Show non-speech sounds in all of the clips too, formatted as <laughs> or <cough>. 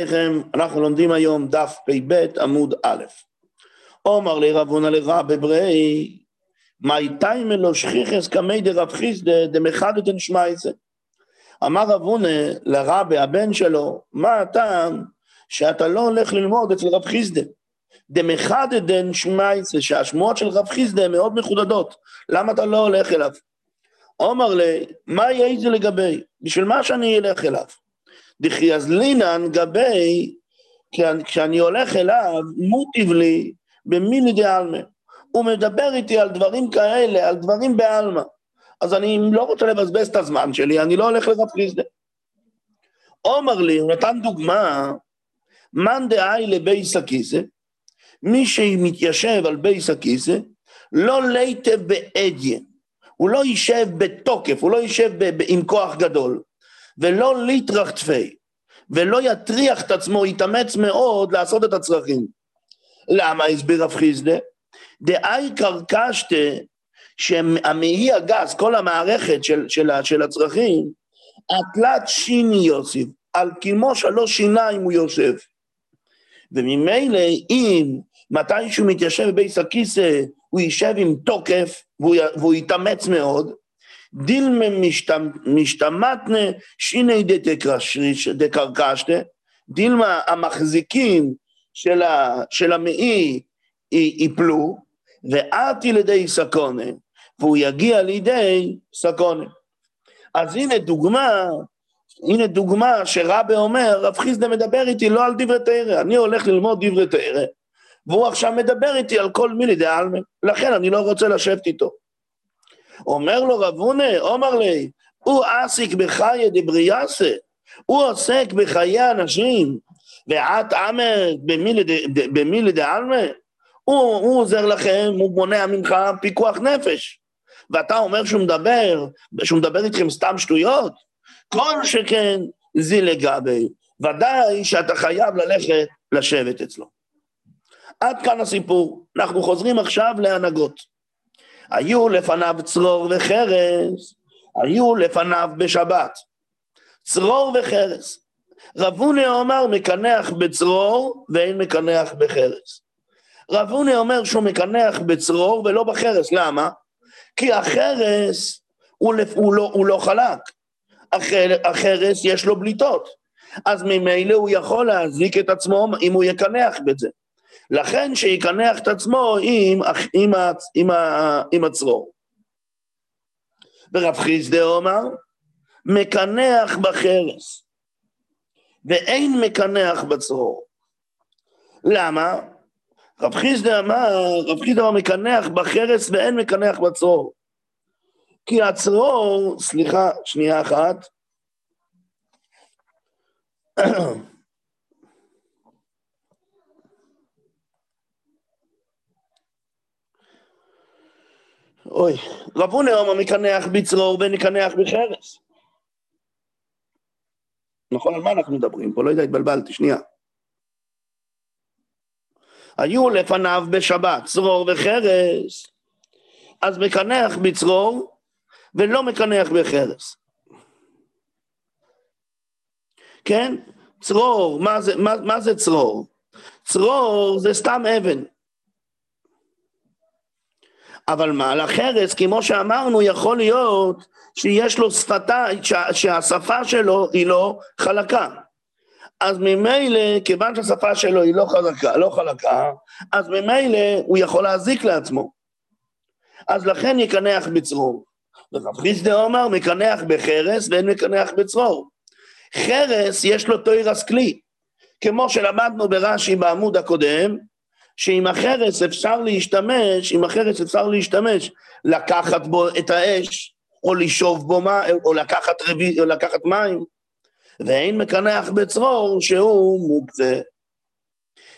לכם, אנחנו לומדים היום דף פ"ב עמוד א'. עומר לרב הונא לרב בברי, מאי תיימא לו שכיחס קמי דרב חיסדא דמחדתן שמייסא. אמר רב הונא לרבי, הבן שלו, מה הטעם שאתה לא הולך ללמוד אצל רב חיסדא? דמחדתן שמייסא, שהשמועות של רב חיסדא הן מאוד מחודדות, למה אתה לא הולך אליו? עומר לי, מה יהיה זה לגבי? בשביל מה שאני אלך אליו? דכי אז גבי, כשאני הולך אליו, מוטיב לי במילי דה הוא מדבר איתי על דברים כאלה, על דברים בעלמא. אז אני לא רוצה לבזבז את הזמן שלי, אני לא הולך לרב חיסדה. עומר לי, הוא נתן דוגמה, מאן דאי לבייס הכיסא, מי שמתיישב על בייס הכיסא, לא ליטה באדיה, הוא לא יישב בתוקף, הוא לא יישב עם כוח גדול. ולא ליטרח תפי, ולא יטריח את עצמו, יתאמץ מאוד לעשות את הצרכים. למה הסביר רב חיסדה? דאי קרקשתה, שהמעי הגס, כל המערכת של, של, של הצרכים, התלת שיני יוסיף, על כמו שלוש שיניים הוא יושב. וממילא אם מתישהו מתיישב בביס הכיסא, הוא יישב עם תוקף והוא, והוא יתאמץ מאוד, דילמה משתמטנה שיני דקרקשתה, דילמה המחזיקים של, ה, של המעי ייפלו, ואתי לידי סקונה, והוא יגיע לידי סקונה. אז הנה דוגמה, הנה דוגמה שרבי אומר, רב חיסדה מדבר איתי לא על דברי תרא, אני הולך ללמוד דברי תרא, והוא עכשיו מדבר איתי על כל מילי דעלמא, לכן אני לא רוצה לשבת איתו. אומר לו רב הונא, אומר לי, הוא עסיק בחיי דבריאסה, הוא עוסק בחיי אנשים, ואת עמד במילי דעלמא, הוא, הוא עוזר לכם, הוא מונע ממך פיקוח נפש. ואתה אומר שהוא מדבר, שהוא מדבר איתכם סתם שטויות? כל שכן זי לגבי. ודאי שאתה חייב ללכת לשבת אצלו. עד כאן הסיפור. אנחנו חוזרים עכשיו להנהגות. היו לפניו צרור וחרס, היו לפניו בשבת. צרור וחרס. רב הונא אומר מקנח בצרור ואין מקנח בחרס. רב הונא אומר שהוא מקנח בצרור ולא בחרס, למה? כי החרס הוא, הוא, לא, הוא לא חלק, החר, החרס יש לו בליטות, אז ממילא הוא יכול להזיק את עצמו אם הוא יקנח בזה. לכן שיקנח את עצמו עם, עם, עם, עם הצרור. ורב חיסדה אומר, מקנח בחרס, ואין מקנח בצרור. למה? רב חיסדה אמר, רב חיסדה אמר מקנח בחרס ואין מקנח בצרור. כי הצרור, סליחה, שנייה אחת, <clears throat> אוי, רב הונא אומר מקנח בצרור ונקנח בחרס. נכון, על מה אנחנו מדברים פה? לא יודע, התבלבלתי, שנייה. היו לפניו בשבת צרור וחרס, אז מקנח בצרור ולא מקנח בחרס. כן? צרור, מה זה, מה, מה זה צרור? צרור זה סתם אבן. אבל מה, לחרס, כמו שאמרנו, יכול להיות שיש לו שפתה, שהשפה שלו היא לא חלקה. אז ממילא, כיוון שהשפה שלו היא לא חלקה, לא חלקה, אז ממילא הוא יכול להזיק לעצמו. אז לכן יקנח בצרור. ורב חיסדה אומר, מקנח בחרס ואין מקנח בצרור. חרס יש לו תוירס כלי, כמו שלמדנו ברש"י בעמוד הקודם, שעם החרס אפשר להשתמש, עם החרס אפשר להשתמש, לקחת בו את האש, או לשאוב בו מים, או לקחת, רבי, או לקחת מים, ואין מקנח בצרור שהוא מוקצה.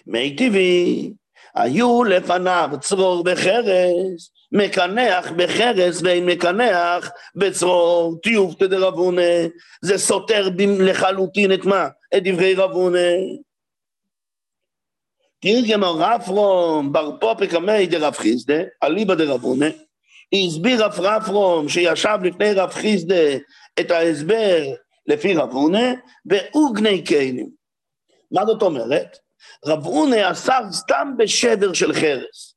מי טבעי, היו לפניו צרור בחרס, מקנח בחרס ואין מקנח בצרור טיובתא דרבונה, זה סותר לחלוטין את מה? את דברי רבונה. תרגם רפרום בר פופק קמי דרב חיסדה, אליבא דרבונה, הסביר רב רפרום שישב לפני רב חיסדה את ההסבר לפי רבונה, ואוגני כלים. מה זאת אומרת? רב אונה אסר סתם בשבר של חרס.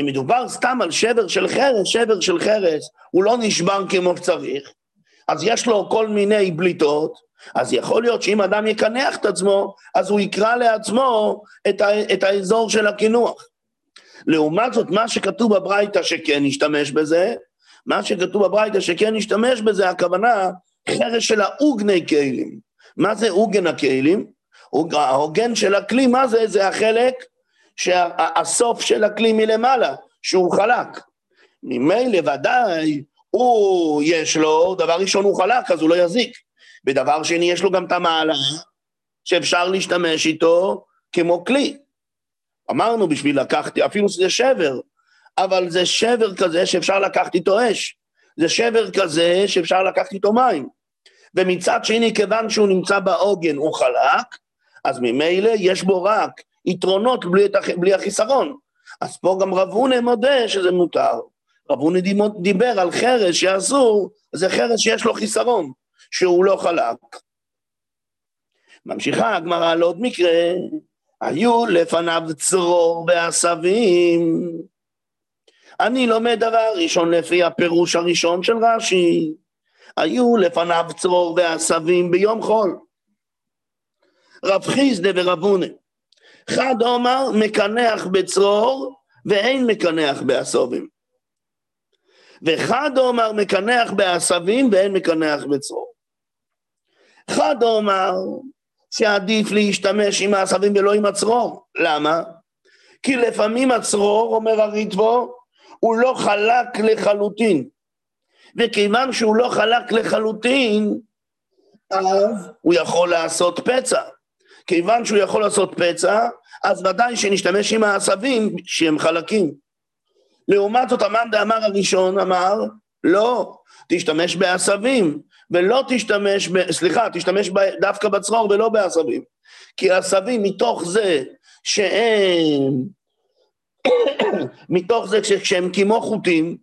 אם מדובר סתם על שבר של חרס, שבר של חרס הוא לא נשבר כמו שצריך, אז יש לו כל מיני בליטות, אז יכול להיות שאם אדם יקנח את עצמו, אז הוא יקרא לעצמו את, ה, את האזור של הקינוח. לעומת זאת, מה שכתוב בברייתא שכן נשתמש בזה, מה שכתוב בברייתא שכן נשתמש בזה, הכוונה חרש של האוגני כלים. מה זה אוגן הכלים? ההוגן של הכלי, מה זה? זה החלק שהסוף של הכלי מלמעלה, שהוא חלק. ממילא ודאי, הוא, יש לו, דבר ראשון הוא חלק, אז הוא לא יזיק. ודבר שני, יש לו גם את המעלה שאפשר להשתמש איתו כמו כלי. אמרנו בשביל לקחת, אפילו שזה שבר, אבל זה שבר כזה שאפשר לקחת איתו אש. זה שבר כזה שאפשר לקחת איתו מים. ומצד שני, כיוון שהוא נמצא בעוגן, הוא חלק, אז ממילא יש בו רק יתרונות בלי, בלי החיסרון. אז פה גם רב הונא מודה שזה מותר. רב הונא דיבר על חרש שאסור, זה חרש שיש לו חיסרון, שהוא לא חלק. ממשיכה הגמרא על עוד מקרה, היו לפניו צרור בעשבים. אני לומד דבר ראשון לפי הפירוש הראשון של רש"י. היו לפניו צרור ועשבים ביום חול. רב חיסדה ורב הונא. חד עומר מקנח בצרור ואין מקנח בעשבים. וחד עומר מקנח בעשבים ואין מקנח בצרור. חד עומר שעדיף להשתמש עם העשבים ולא עם הצרור. למה? כי לפעמים הצרור, אומר הריטבו, הוא לא חלק לחלוטין. וכיוון שהוא לא חלק לחלוטין, אז הוא יכול לעשות פצע. כיוון שהוא יכול לעשות פצע, אז ודאי שנשתמש עם העשבים שהם חלקים. לעומת זאת, המאן דאמר הראשון אמר, לא, תשתמש בעשבים, ולא תשתמש, ב, סליחה, תשתמש ב, דווקא בצרור ולא בעשבים. כי עשבים מתוך זה שהם, <coughs> מתוך זה כשהם כמו חוטים,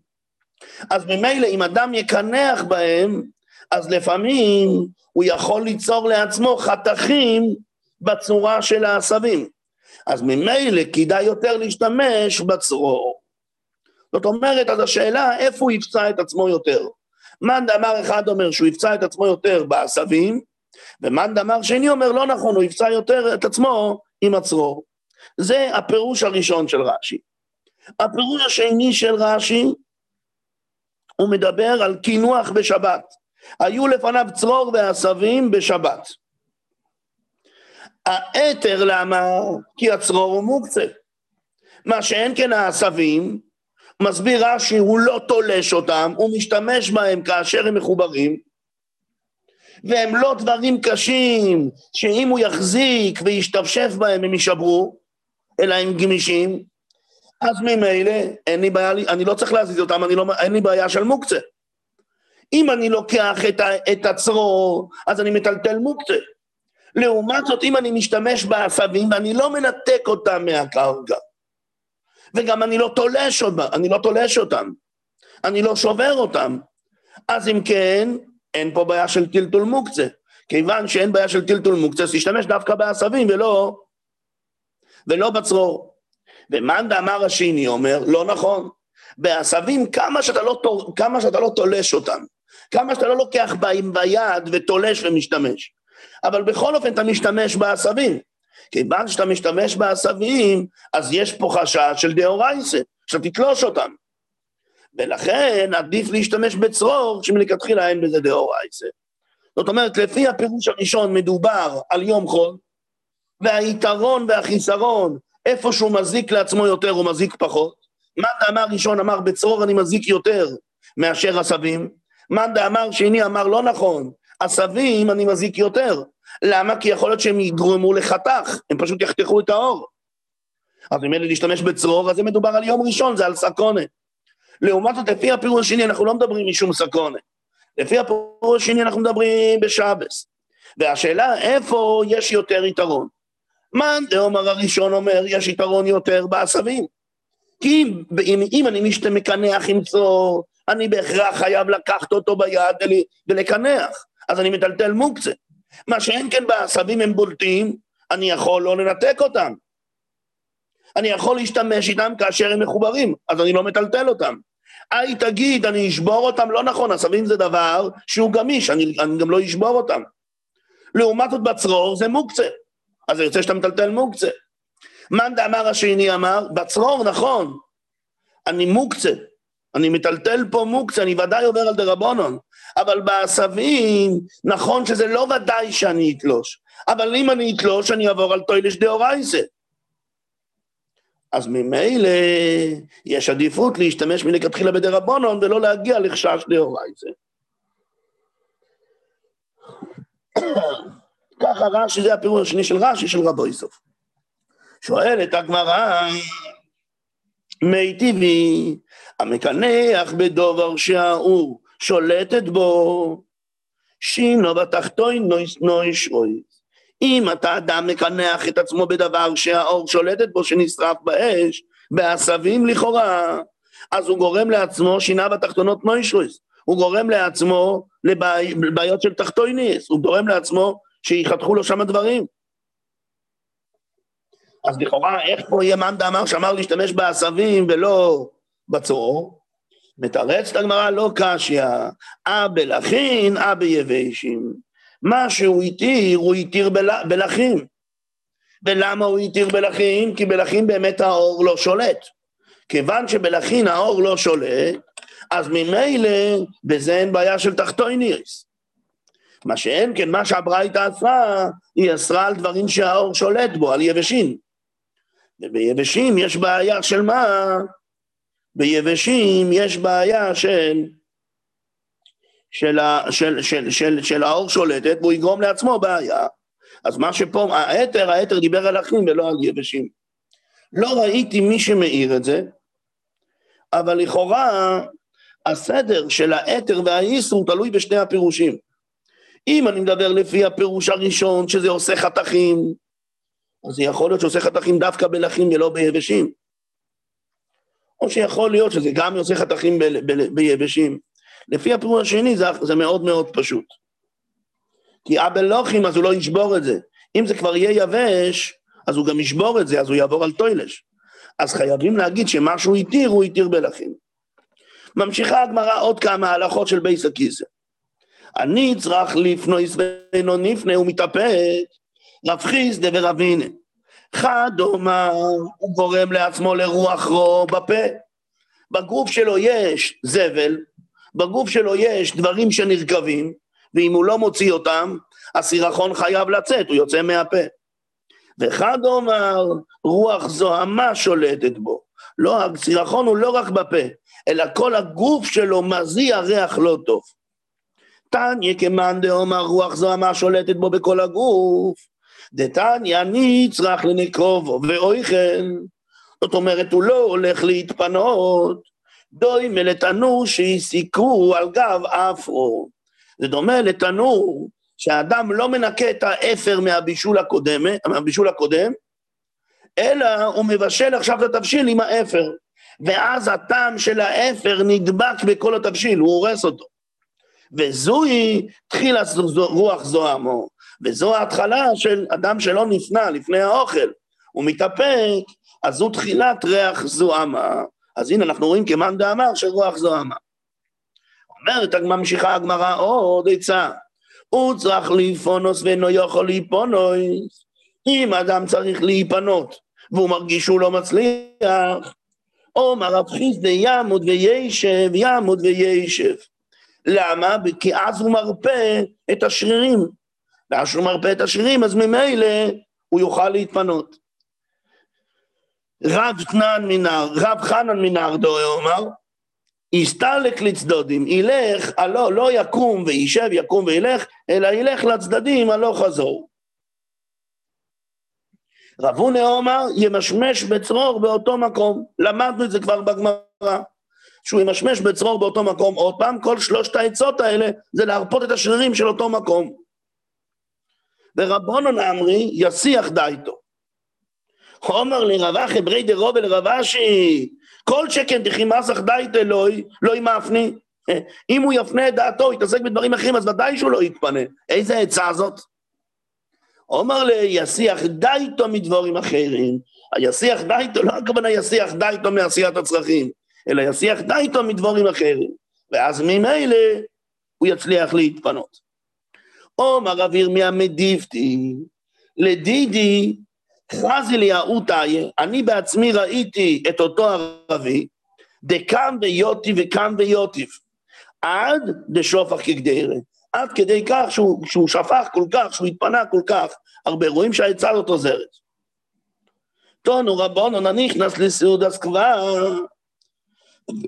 אז ממילא אם אדם יקנח בהם, אז לפעמים הוא יכול ליצור לעצמו חתכים בצורה של העשבים. אז ממילא כדאי יותר להשתמש בצרור. זאת אומרת, אז השאלה איפה הוא יפצע את עצמו יותר. מאן דאמר אחד אומר שהוא יפצע את עצמו יותר בעשבים, ומאן דאמר שני אומר לא נכון, הוא יפצע יותר את עצמו עם הצרור. זה הפירוש הראשון של רש"י. הפירוש השני של רש"י, הוא מדבר על קינוח בשבת. היו לפניו צרור ועשבים בשבת. האתר למה? כי הצרור הוא מוקצה. מה שאין כן העשבים, מסביר רש"י, הוא לא תולש אותם, הוא משתמש בהם כאשר הם מחוברים, והם לא דברים קשים, שאם הוא יחזיק וישתפשף בהם הם יישברו, אלא הם גמישים, אז ממילא אין לי בעיה, אני לא צריך להזיז אותם, לא, אין לי בעיה של מוקצה. אם אני לוקח את, ה, את הצרור, אז אני מטלטל מוקצה. לעומת זאת, אם אני משתמש בעשבים ואני לא מנתק אותם מהקרקע, וגם אני לא תולש אני לא תולש אותם, אני לא שובר אותם, אז אם כן, אין פה בעיה של טלטול מוקצה. כיוון שאין בעיה של טלטול מוקצה, אז תשתמש דווקא בעשבים ולא, ולא בצרור. ומאן דאמר השני אומר, לא נכון. בעשבים, כמה שאתה לא, כמה שאתה לא תולש אותם, כמה שאתה לא לוקח בהם ביד ותולש ומשתמש, אבל בכל אופן אתה משתמש בעשבים. כיוון שאתה משתמש בעשבים, אז יש פה חשש של דאורייסה, שאתה תתלוש אותם. ולכן עדיף להשתמש בצרור, שמלכתחילה אין בזה דאורייסה. זאת אומרת, לפי הפירוש הראשון מדובר על יום חול, והיתרון והחיסרון, איפה שהוא מזיק לעצמו יותר, הוא מזיק פחות. מאן דאמר ראשון אמר בצרור אני מזיק יותר מאשר עשבים, מאן דאמר שני אמר לא נכון, עשבים אני מזיק יותר. למה? כי יכול להיות שהם יגרמו לחתך, הם פשוט יחתכו את האור. אז אם אלה להשתמש בצרור, אז זה מדובר על יום ראשון, זה על סקונה. לעומת זאת, לפי הפירוש השני, אנחנו לא מדברים משום סקונה. לפי הפירוש השני, אנחנו מדברים בשבס. והשאלה, איפה יש יותר יתרון? מאן דאמר הראשון אומר, יש יתרון יותר בעשבים. כי אם, אם, אם אני מקנח עם צרור, אני בהכרח חייב לקחת אותו ביד ולקנח, אז אני מטלטל מוקצה. מה שאין כן בעשבים הם בולטים, אני יכול לא לנתק אותם. אני יכול להשתמש איתם כאשר הם מחוברים, אז אני לא מטלטל אותם. היי, תגיד, אני אשבור אותם? לא נכון, עשבים זה דבר שהוא גמיש, אני, אני גם לא אשבור אותם. לעומת זאת בצרור זה מוקצה, אז זה יוצא שאתה מטלטל מוקצה. מאן דאמר השני אמר, בצרור נכון, אני מוקצה, אני מטלטל פה מוקצה, אני ודאי עובר על דרבנון, אבל בעשבים, נכון שזה לא ודאי שאני אתלוש, אבל אם אני אתלוש, אני אעבור על טוילש דאורייסה. אז ממילא יש עדיפות להשתמש מלכתחילה בדרבנון ולא להגיע לחשש דאורייסה. ככה רש"י, זה הפירוש השני של רש"י, של רבו איסוף. שואלת הגמרא, מי טבעי, המקנח בדובר שהאור שולטת בו, שינו בתחתון נויש אוי. אם אתה אדם מקנח את עצמו בדבר שהאור שולטת בו, שנשרף באש, בעשבים לכאורה, אז הוא גורם לעצמו שינה בתחתונות נוישרויס. הוא גורם לעצמו לבעיות של תחתויניס, הוא גורם לעצמו שיחתכו לו שם דברים. אז לכאורה, איך פה יהיה מאן דאמר שאמר להשתמש בעשבים ולא בצור? מתרצת הגמרא לא קשיא, אה בלחין, אה ביבשים. מה שהוא התיר, הוא התיר בלחים. ולמה הוא התיר בלחים? כי בלחים באמת האור לא שולט. כיוון שבלחין האור לא שולט, אז ממילא בזה אין בעיה של תחתוניס. מה שאין כן, מה שהברייתא אסרה, היא אסרה על דברים שהאור שולט בו, על יבשים. וביבשים יש בעיה של מה? ביבשים יש בעיה של, של, של, של, של, של האור שולטת, והוא יגרום לעצמו בעיה. אז מה שפה, האתר, האתר דיבר על אחים ולא על יבשים. לא ראיתי מי שמאיר את זה, אבל לכאורה הסדר של האתר והאיסור תלוי בשני הפירושים. אם אני מדבר לפי הפירוש הראשון, שזה עושה חתכים, אז יכול להיות שעושה חתכים דווקא בלחים ולא ביבשים. או שיכול להיות שזה גם עושה חתכים ב- ב- ביבשים. לפי הפירוש השני זה, זה מאוד מאוד פשוט. כי הבלוחים אז הוא לא ישבור את זה. אם זה כבר יהיה יבש, אז הוא גם ישבור את זה, אז הוא יעבור על טוילש. אז חייבים להגיד שמה שהוא התיר, הוא התיר בלחים. ממשיכה הגמרא עוד כמה הלכות של בייס הכיסא. הנצרך לפנויס ואינו נפנה, הוא מתאפק, רב חיסדה ורב הנה. חד אומר, הוא גורם לעצמו לרוח רו בפה. בגוף שלו יש זבל, בגוף שלו יש דברים שנרכבים, ואם הוא לא מוציא אותם, הסירחון חייב לצאת, הוא יוצא מהפה. וחד אומר, רוח זוהמה שולטת בו. לא, הסירחון הוא לא רק בפה, אלא כל הגוף שלו מזיע ריח לא טוב. תניא כמאן דאמר רוח זוהמה שולטת בו בכל הגוף, דתניא נצרך לנקרובו ואויכן. זאת אומרת, הוא לא הולך להתפנות, דוי מלתנור שהסיקרו על גב אפרו. זה דומה לתנור שהאדם לא מנקה את האפר מהבישול הקודם, מהבישול הקודם, אלא הוא מבשל עכשיו את התבשיל עם האפר. ואז הטעם של האפר נדבק בכל התבשיל, הוא הורס אותו. וזוהי תחילה רוח זוהמו, וזו ההתחלה של אדם שלא נפנה לפני האוכל, הוא מתאפק, אז זו תחילת ריח זוהמה. אז הנה אנחנו רואים כמאן דאמר של רוח זוהמה. אומרת, ממשיכה הגמרא עוד עצה, הוא צריך להיפונוס ואינו יכול להיפונוס. אם אדם צריך להיפנות והוא מרגיש שהוא לא מצליח, אומר רב חיסדא ימוד ויישב, ימוד ויישב. למה? כי אז הוא מרפא את השרירים. ואז שהוא מרפא את השרירים, אז ממילא הוא יוכל להתפנות. רב חנן מנהר, רב חנן מנהר דו אומר, יסתלק לצדודים, ילך, הלא, לא יקום וישב, יקום וילך, אלא ילך לצדדים הלא חזור. רב הונא אומר, ימשמש בצרור באותו מקום. למדנו את זה כבר בגמרא. שהוא ימשמש בצרור באותו מקום עוד פעם, כל שלושת העצות האלה זה להרפות את השרירים של אותו מקום. ורבונון אמרי, יסיח דייתו. אומר לי רבחי ברי דרובה לרבשי, כל שכן תחי מסך דייתו אלוהי, לא ימאפני. <laughs> אם הוא יפנה את דעתו, יתעסק בדברים אחרים, אז ודאי שהוא לא יתפנה. איזה עצה זאת? אומר לי, יסיח דייתו מדבורים אחרים. היסיח דייתו, לא הכוונה יסיח דייתו מעשיית הצרכים, אלא יסיח דייתו מדבורים אחרים. ואז ממילא הוא יצליח להתפנות. עומר רב ירמיה מדיפתי, לדידי חזי לי האותאי, אני בעצמי ראיתי את אותו ערבי, דקם ויוטי וקם ויוטיב, עד דשופך כגדרה. עד כדי כך שהוא, שהוא שפך כל כך, שהוא התפנה כל כך הרבה, רואים שהעצה לא עוזרת. טונו רבונו ננכנס לסעודס כבר,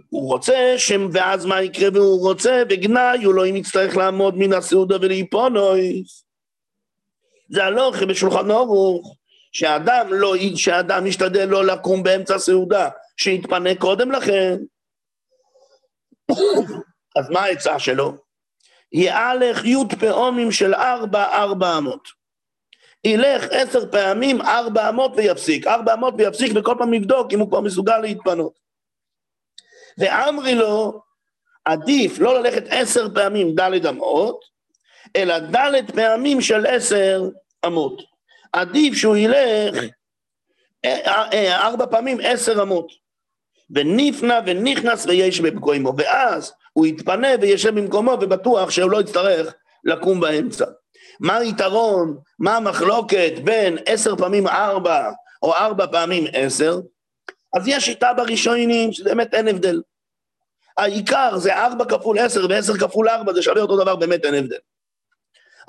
הוא רוצה, ש... ואז מה יקרה והוא רוצה, וגנאי הוא לא יצטרך לעמוד מן הסעודה ולהיפונויס. זה הלוך בשולחן אורוך, שאדם, לא, שאדם ישתדל לא לקום באמצע הסעודה, שיתפנה קודם לכן. <coughs> אז מה העצה שלו? יהלך י' פעומים של ארבע, ארבע אמות. ילך עשר פעמים ארבע אמות ויפסיק, ארבע אמות ויפסיק וכל פעם יבדוק אם הוא כבר מסוגל להתפנות. ואמרי לו, עדיף לא ללכת עשר פעמים דלת אמות, אלא דלת פעמים של עשר אמות. עדיף שהוא ילך אה, אה, ארבע פעמים עשר אמות. ונפנה ונכנס ויש במקומו, ואז הוא יתפנה וישב במקומו ובטוח שהוא לא יצטרך לקום באמצע. מה היתרון, מה המחלוקת בין עשר פעמים ארבע או ארבע פעמים עשר? אז יש שיטה בראשונים שזה באמת אין הבדל. העיקר זה ארבע כפול עשר ועשר כפול ארבע, זה שווה אותו דבר, באמת אין הבדל.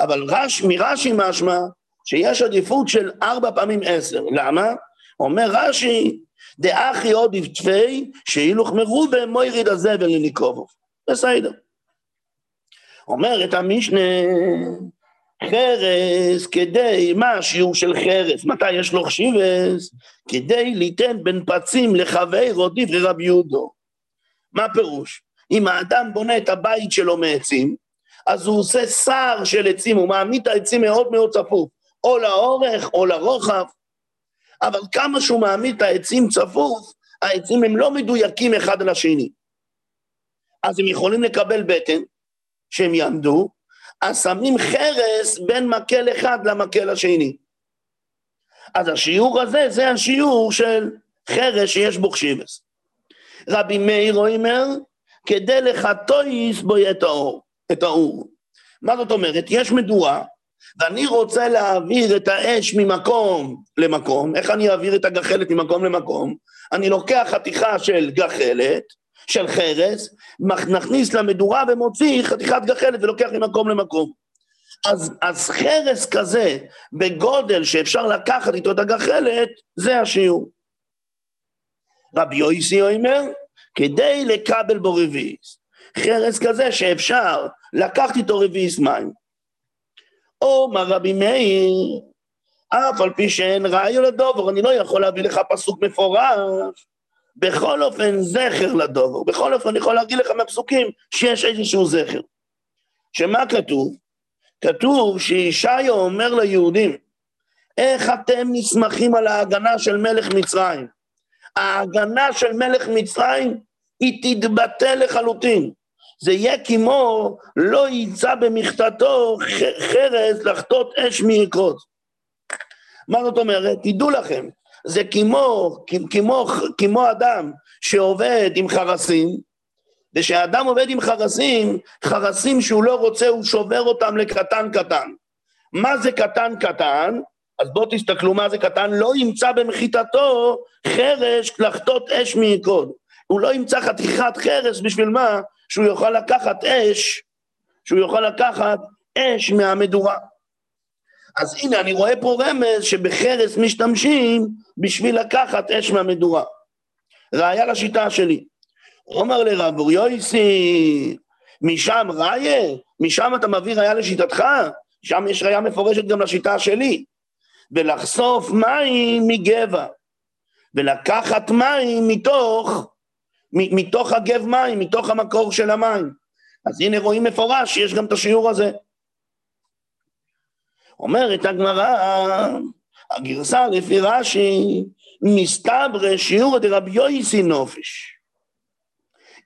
אבל רש, מרש"י משמע שיש עדיפות של ארבע פעמים עשר. למה? אומר רש"י, דאחי עוד יפתפי, שאילוך מרובה מויריד הזבל לניקובו. בסדר. אומרת המשנה, חרס כדי, מה השיעור של חרס? מתי יש לו חשיבס? כדי ליתן בין פצים לחברו דברי רבי יהודו. מה פירוש? אם האדם בונה את הבית שלו מעצים, אז הוא עושה שר של עצים, הוא מעמיד את העצים מאוד מאוד צפוף, או לאורך או לרוחב, אבל כמה שהוא מעמיד את העצים צפוף, העצים הם לא מדויקים אחד על השני. אז הם יכולים לקבל בטן, שהם יעמדו, אז שמים חרס בין מקל אחד למקל השני. אז השיעור הזה, זה השיעור של חרס שיש בו חשיבס. רבי מאיר אומר, כדי לחטויס בו את האור, את האור. מה זאת אומרת? יש מדורה, ואני רוצה להעביר את האש ממקום למקום, איך אני אעביר את הגחלת ממקום למקום? אני לוקח חתיכה של גחלת, של חרס, נכניס למדורה ומוציא חתיכת גחלת ולוקח ממקום למקום. אז, אז חרס כזה, בגודל שאפשר לקחת איתו את הגחלת, זה השיעור. רבי יויסי אומר, כדי לקבל בו רביעיס. חרס כזה שאפשר לקחת איתו רביעיס מים. או מה רבי מאיר, אף על פי שאין ראיו לדובר, אני לא יכול להביא לך פסוק מפורש. בכל אופן זכר לדובר, בכל אופן אני יכול להגיד לך מהפסוקים שיש איזשהו זכר. שמה כתוב? כתוב שישעיה אומר ליהודים, איך אתם נסמכים על ההגנה של מלך מצרים? ההגנה של מלך מצרים היא תתבטל לחלוטין. זה יהיה כמו לא יצא במכתתו חרס לחטות אש מיקרות. מה זאת אומרת? תדעו לכם, זה כמו, כמו, כמו אדם שעובד עם חרסים, וכשאדם עובד עם חרסים, חרסים שהוא לא רוצה, הוא שובר אותם לקטן קטן. מה זה קטן קטן? אז בואו תסתכלו מה זה קטן, לא ימצא במחיתתו חרש לחטות אש מיקוד. הוא לא ימצא חתיכת חרס בשביל מה? שהוא יוכל לקחת אש, שהוא יוכל לקחת אש מהמדורה. אז הנה, אני רואה פה רמז שבחרס משתמשים בשביל לקחת אש מהמדורה. ראיה לשיטה שלי. אומר לרב אוריויסי, משם ראיה? משם אתה מביא ראיה לשיטתך? שם יש ראיה מפורשת גם לשיטה שלי. ולחשוף מים מגבע, ולקחת מים מתוך, מתוך הגב מים, מתוך המקור של המים. אז הנה רואים מפורש שיש גם את השיעור הזה. אומרת הגמרא, הגרסה לפי רש"י, מסתברא שיעורא דרבי יויסי נופש.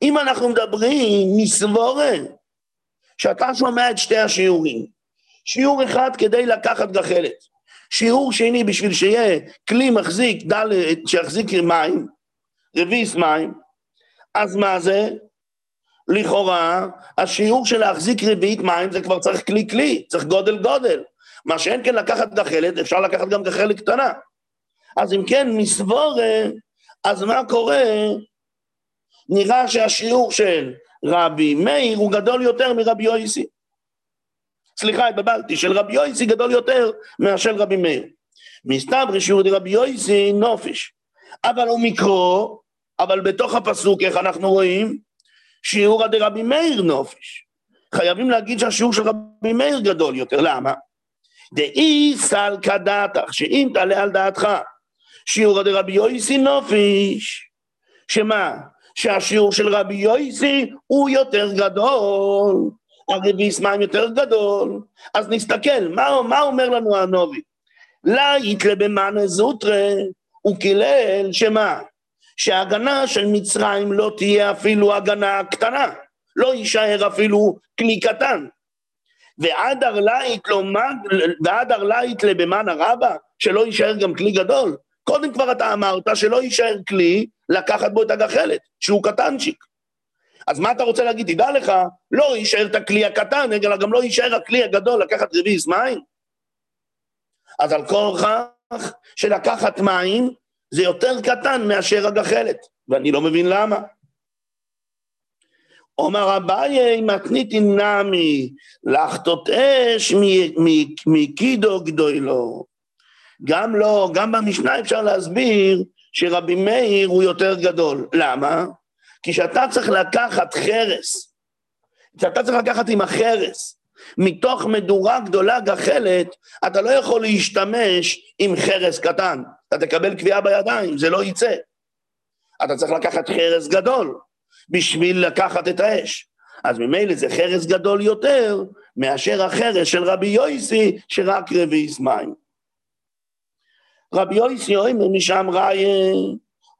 אם אנחנו מדברים מסבורה, שאתה שומע את שתי השיעורים, שיעור אחד כדי לקחת גחלת, שיעור שני בשביל שיהיה כלי מחזיק, דל, שיחזיק מים, רביס מים, אז מה זה? לכאורה, השיעור של להחזיק רביעית מים זה כבר צריך כלי כלי, צריך גודל גודל. מה שאין כן לקחת גחלת, אפשר לקחת גם גחלת קטנה. אז אם כן, מסבור, אז מה קורה? נראה שהשיעור של רבי מאיר הוא גדול יותר מרבי יויסי. סליחה, התבלבלתי, של רבי יויסי גדול יותר מאשר רבי מאיר. מסתבר שיעור דרבי יויסי נופש. אבל הוא מקרו, אבל בתוך הפסוק, איך אנחנו רואים? שיעור דרבי מאיר נופש. חייבים להגיד שהשיעור של רבי מאיר גדול יותר, למה? דאי סלקא דעתך, שאם תעלה על דעתך שיעור דרבי יויסי נופש, שמה? שהשיעור של רבי יויסי הוא יותר גדול, הרביס מים יותר גדול, אז נסתכל, מה, מה אומר לנו הנובי? לה יתלה במאנה זוטרה, הוא קילל שמה? שההגנה של מצרים לא תהיה אפילו הגנה קטנה, לא יישאר אפילו כלי קטן. ועד ארלאית לא ועד ארלאית לבמאנה רבה, שלא יישאר גם כלי גדול. קודם כבר אתה אמרת שלא יישאר כלי לקחת בו את הגחלת, שהוא קטנצ'יק. אז מה אתה רוצה להגיד? תדע לך, לא יישאר את הכלי הקטן, אלא גם לא יישאר הכלי הגדול לקחת רביס מים. אז על כורכך שלקחת מים זה יותר קטן מאשר הגחלת, ואני לא מבין למה. אומר אביי, מתניתי נמי, לחטות אש מקידו גדולו. גם לא, גם במשנה אפשר להסביר שרבי מאיר הוא יותר גדול. למה? כי כשאתה צריך לקחת חרס, כשאתה צריך לקחת עם החרס, מתוך מדורה גדולה גחלת, אתה לא יכול להשתמש עם חרס קטן. אתה תקבל קביעה בידיים, זה לא יצא. אתה צריך לקחת חרס גדול בשביל לקחת את האש. אז ממילא זה חרס גדול יותר מאשר החרס של רבי יויסי, שרק רביעיס מים. רבי יויסי אומר משם ראי,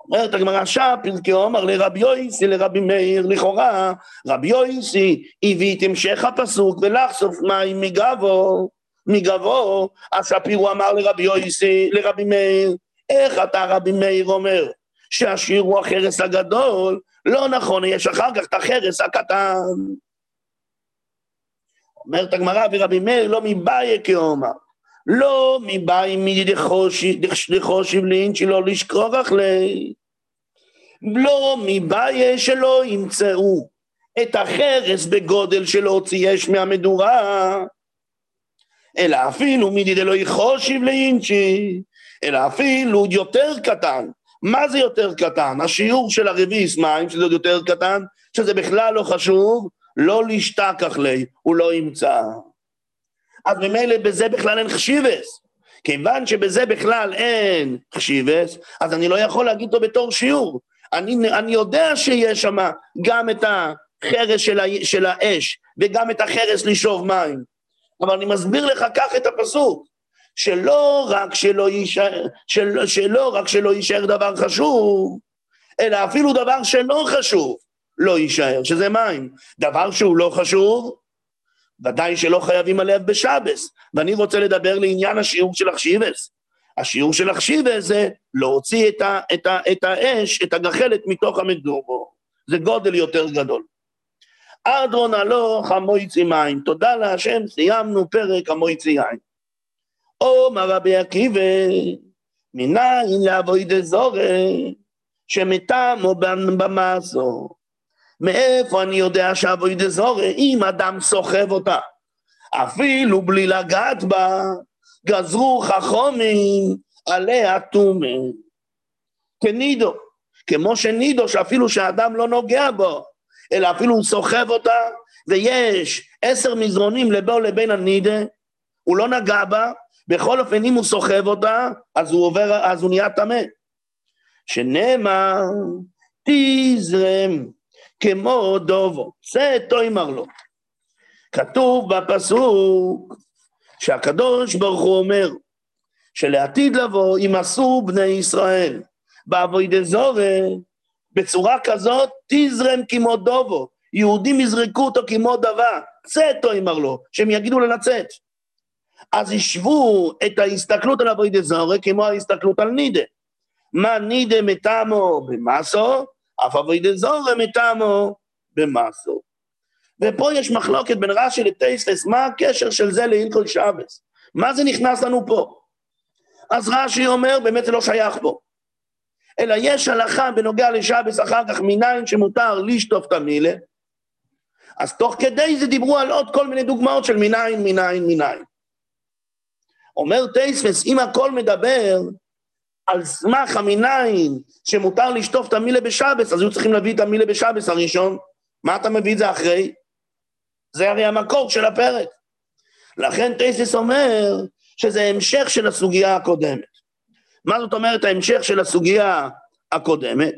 אומרת הגמרא שם, פרקי עומר לרבי יויסי, לרבי מאיר, לכאורה, רבי יויסי הביא את המשך הפסוק ולחשוף מים מגבו, מגבו, אז שפירו אמר לרבי יויסי, לרבי מאיר, איך אתה רבי מאיר אומר שהשיר הוא החרס הגדול? לא נכון, יש אחר כך את החרס הקטן. אומרת הגמרא ורבי מאיר לא מבעיה כאומר. לא מבאי מדחושיב לאינצ'י לא לשכוח לי. לא מבעיה שלא ימצאו את החרס בגודל של להוציא אש מהמדורה, אלא אפילו מדידי לא יחושיב לאינצ'י, אלא אפילו יותר קטן. מה זה יותר קטן? השיעור של הרביס מים, שזה עוד יותר קטן, שזה בכלל לא חשוב, לא לשתכח לי, הוא לא ימצא. אז ממילא בזה בכלל אין חשיבס. כיוון שבזה בכלל אין חשיבס, אז אני לא יכול להגיד אותו בתור שיעור. אני, אני יודע שיש שם גם את החרס של, ה, של האש וגם את החרס לשאוב מים, אבל אני מסביר לך כך את הפסוק, שלא רק שלא יישאר, של, שלא רק שלא יישאר דבר חשוב, אלא אפילו דבר שלא חשוב לא יישאר, שזה מים. דבר שהוא לא חשוב, ודאי שלא חייבים עליו בשבס, ואני רוצה לדבר לעניין השיעור של אכשיבס. השיעור של אכשיבס זה להוציא את, ה, את, ה, את האש, את הגחלת מתוך המדורו. זה גודל יותר גדול. אדרון הלוך המויצי מים, תודה להשם, סיימנו פרק המויצי יין. אומר רבי עקיבא, מניין לאבוי דזורי, שמתמו במעשו. מאיפה אני יודע שאבוי דזורי, אם אדם סוחב אותה, אפילו בלי לגעת בה, גזרו חכומים עליה טומא. כנידו, כמו שנידו, שאפילו שהאדם לא נוגע בו, אלא אפילו הוא סוחב אותה, ויש עשר מזרונים לבו לבין הנידה, הוא לא נגע בה, בכל אופן אם הוא סוחב אותה, אז הוא עובר, אז הוא נהיה טמא. שנאמר, תזרם כמו דובו, זה תוימר לו. כתוב בפסוק שהקדוש ברוך הוא אומר שלעתיד לבוא ימסו בני ישראל באבוידי זורי בצורה כזאת תזרם כמו דובו, יהודים יזרקו אותו כמו דבה, צאתו אמר לו, שהם יגידו לו לצאת. אז השוו את ההסתכלות על אבוידע זורק כמו ההסתכלות על נידה. מה נידה מטעמו במסו, אף אבוידע זורק מטעמו במסו. ופה יש מחלוקת בין רש"י לטייסטס, מה הקשר של זה להילכול שבס? מה זה נכנס לנו פה? אז רש"י אומר, באמת זה לא שייך פה. אלא יש הלכה בנוגע לשבס אחר כך מניין שמותר לשטוף את המילה, אז תוך כדי זה דיברו על עוד כל מיני דוגמאות של מניין, מניין, מניין. אומר טייספס, אם הכל מדבר על סמך המניין שמותר לשטוף את המילה בשבס, אז היו צריכים להביא את המילה בשבס הראשון. מה אתה מביא את זה אחרי? זה הרי המקור של הפרק. לכן טייסס אומר שזה המשך של הסוגיה הקודמת. מה זאת אומרת ההמשך של הסוגיה הקודמת?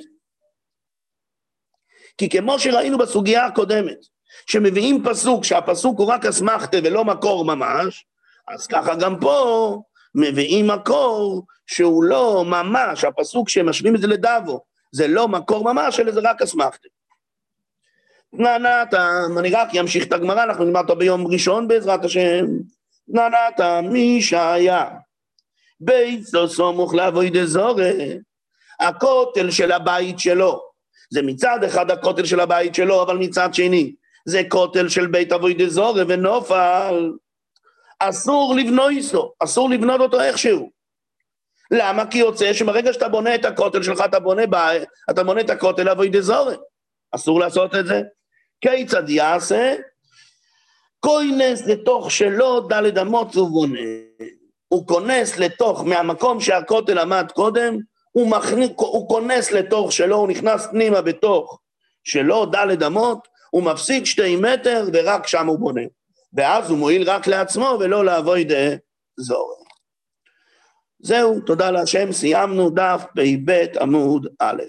כי כמו שראינו בסוגיה הקודמת, שמביאים פסוק, שהפסוק הוא רק אסמכתה ולא מקור ממש, אז ככה גם פה מביאים מקור שהוא לא ממש, הפסוק שמשווים את זה לדבו, זה לא מקור ממש, אלא זה רק אסמכתה. נענתם, אני רק אמשיך את הגמרא, אנחנו נלמד אותו ביום ראשון בעזרת השם. נענתם, מי שהיה ביתו סמוך לאבוי דזורי, הכותל של הבית שלו. זה מצד אחד הכותל של הבית שלו, אבל מצד שני, זה כותל של בית אבוי דזורי ונופל. אסור לבנות איתו, אסור לבנות אותו איכשהו. למה? כי יוצא שברגע שאתה בונה את הכותל שלך, אתה בונה, ב... אתה בונה את הכותל אבוי דזורי. אסור לעשות את זה. כיצד יעשה? כוינס לתוך שלו דלת אמות ובונה. הוא כונס לתוך, מהמקום שהכותל עמד קודם, הוא, מכניס, הוא כונס לתוך שלו, הוא נכנס פנימה בתוך שלו, דלת אמות, הוא מפסיק שתי מטר ורק שם הוא בונה. ואז הוא מועיל רק לעצמו ולא לאבוי דה זורם. זהו, תודה להשם, סיימנו דף פ"ב עמוד א'.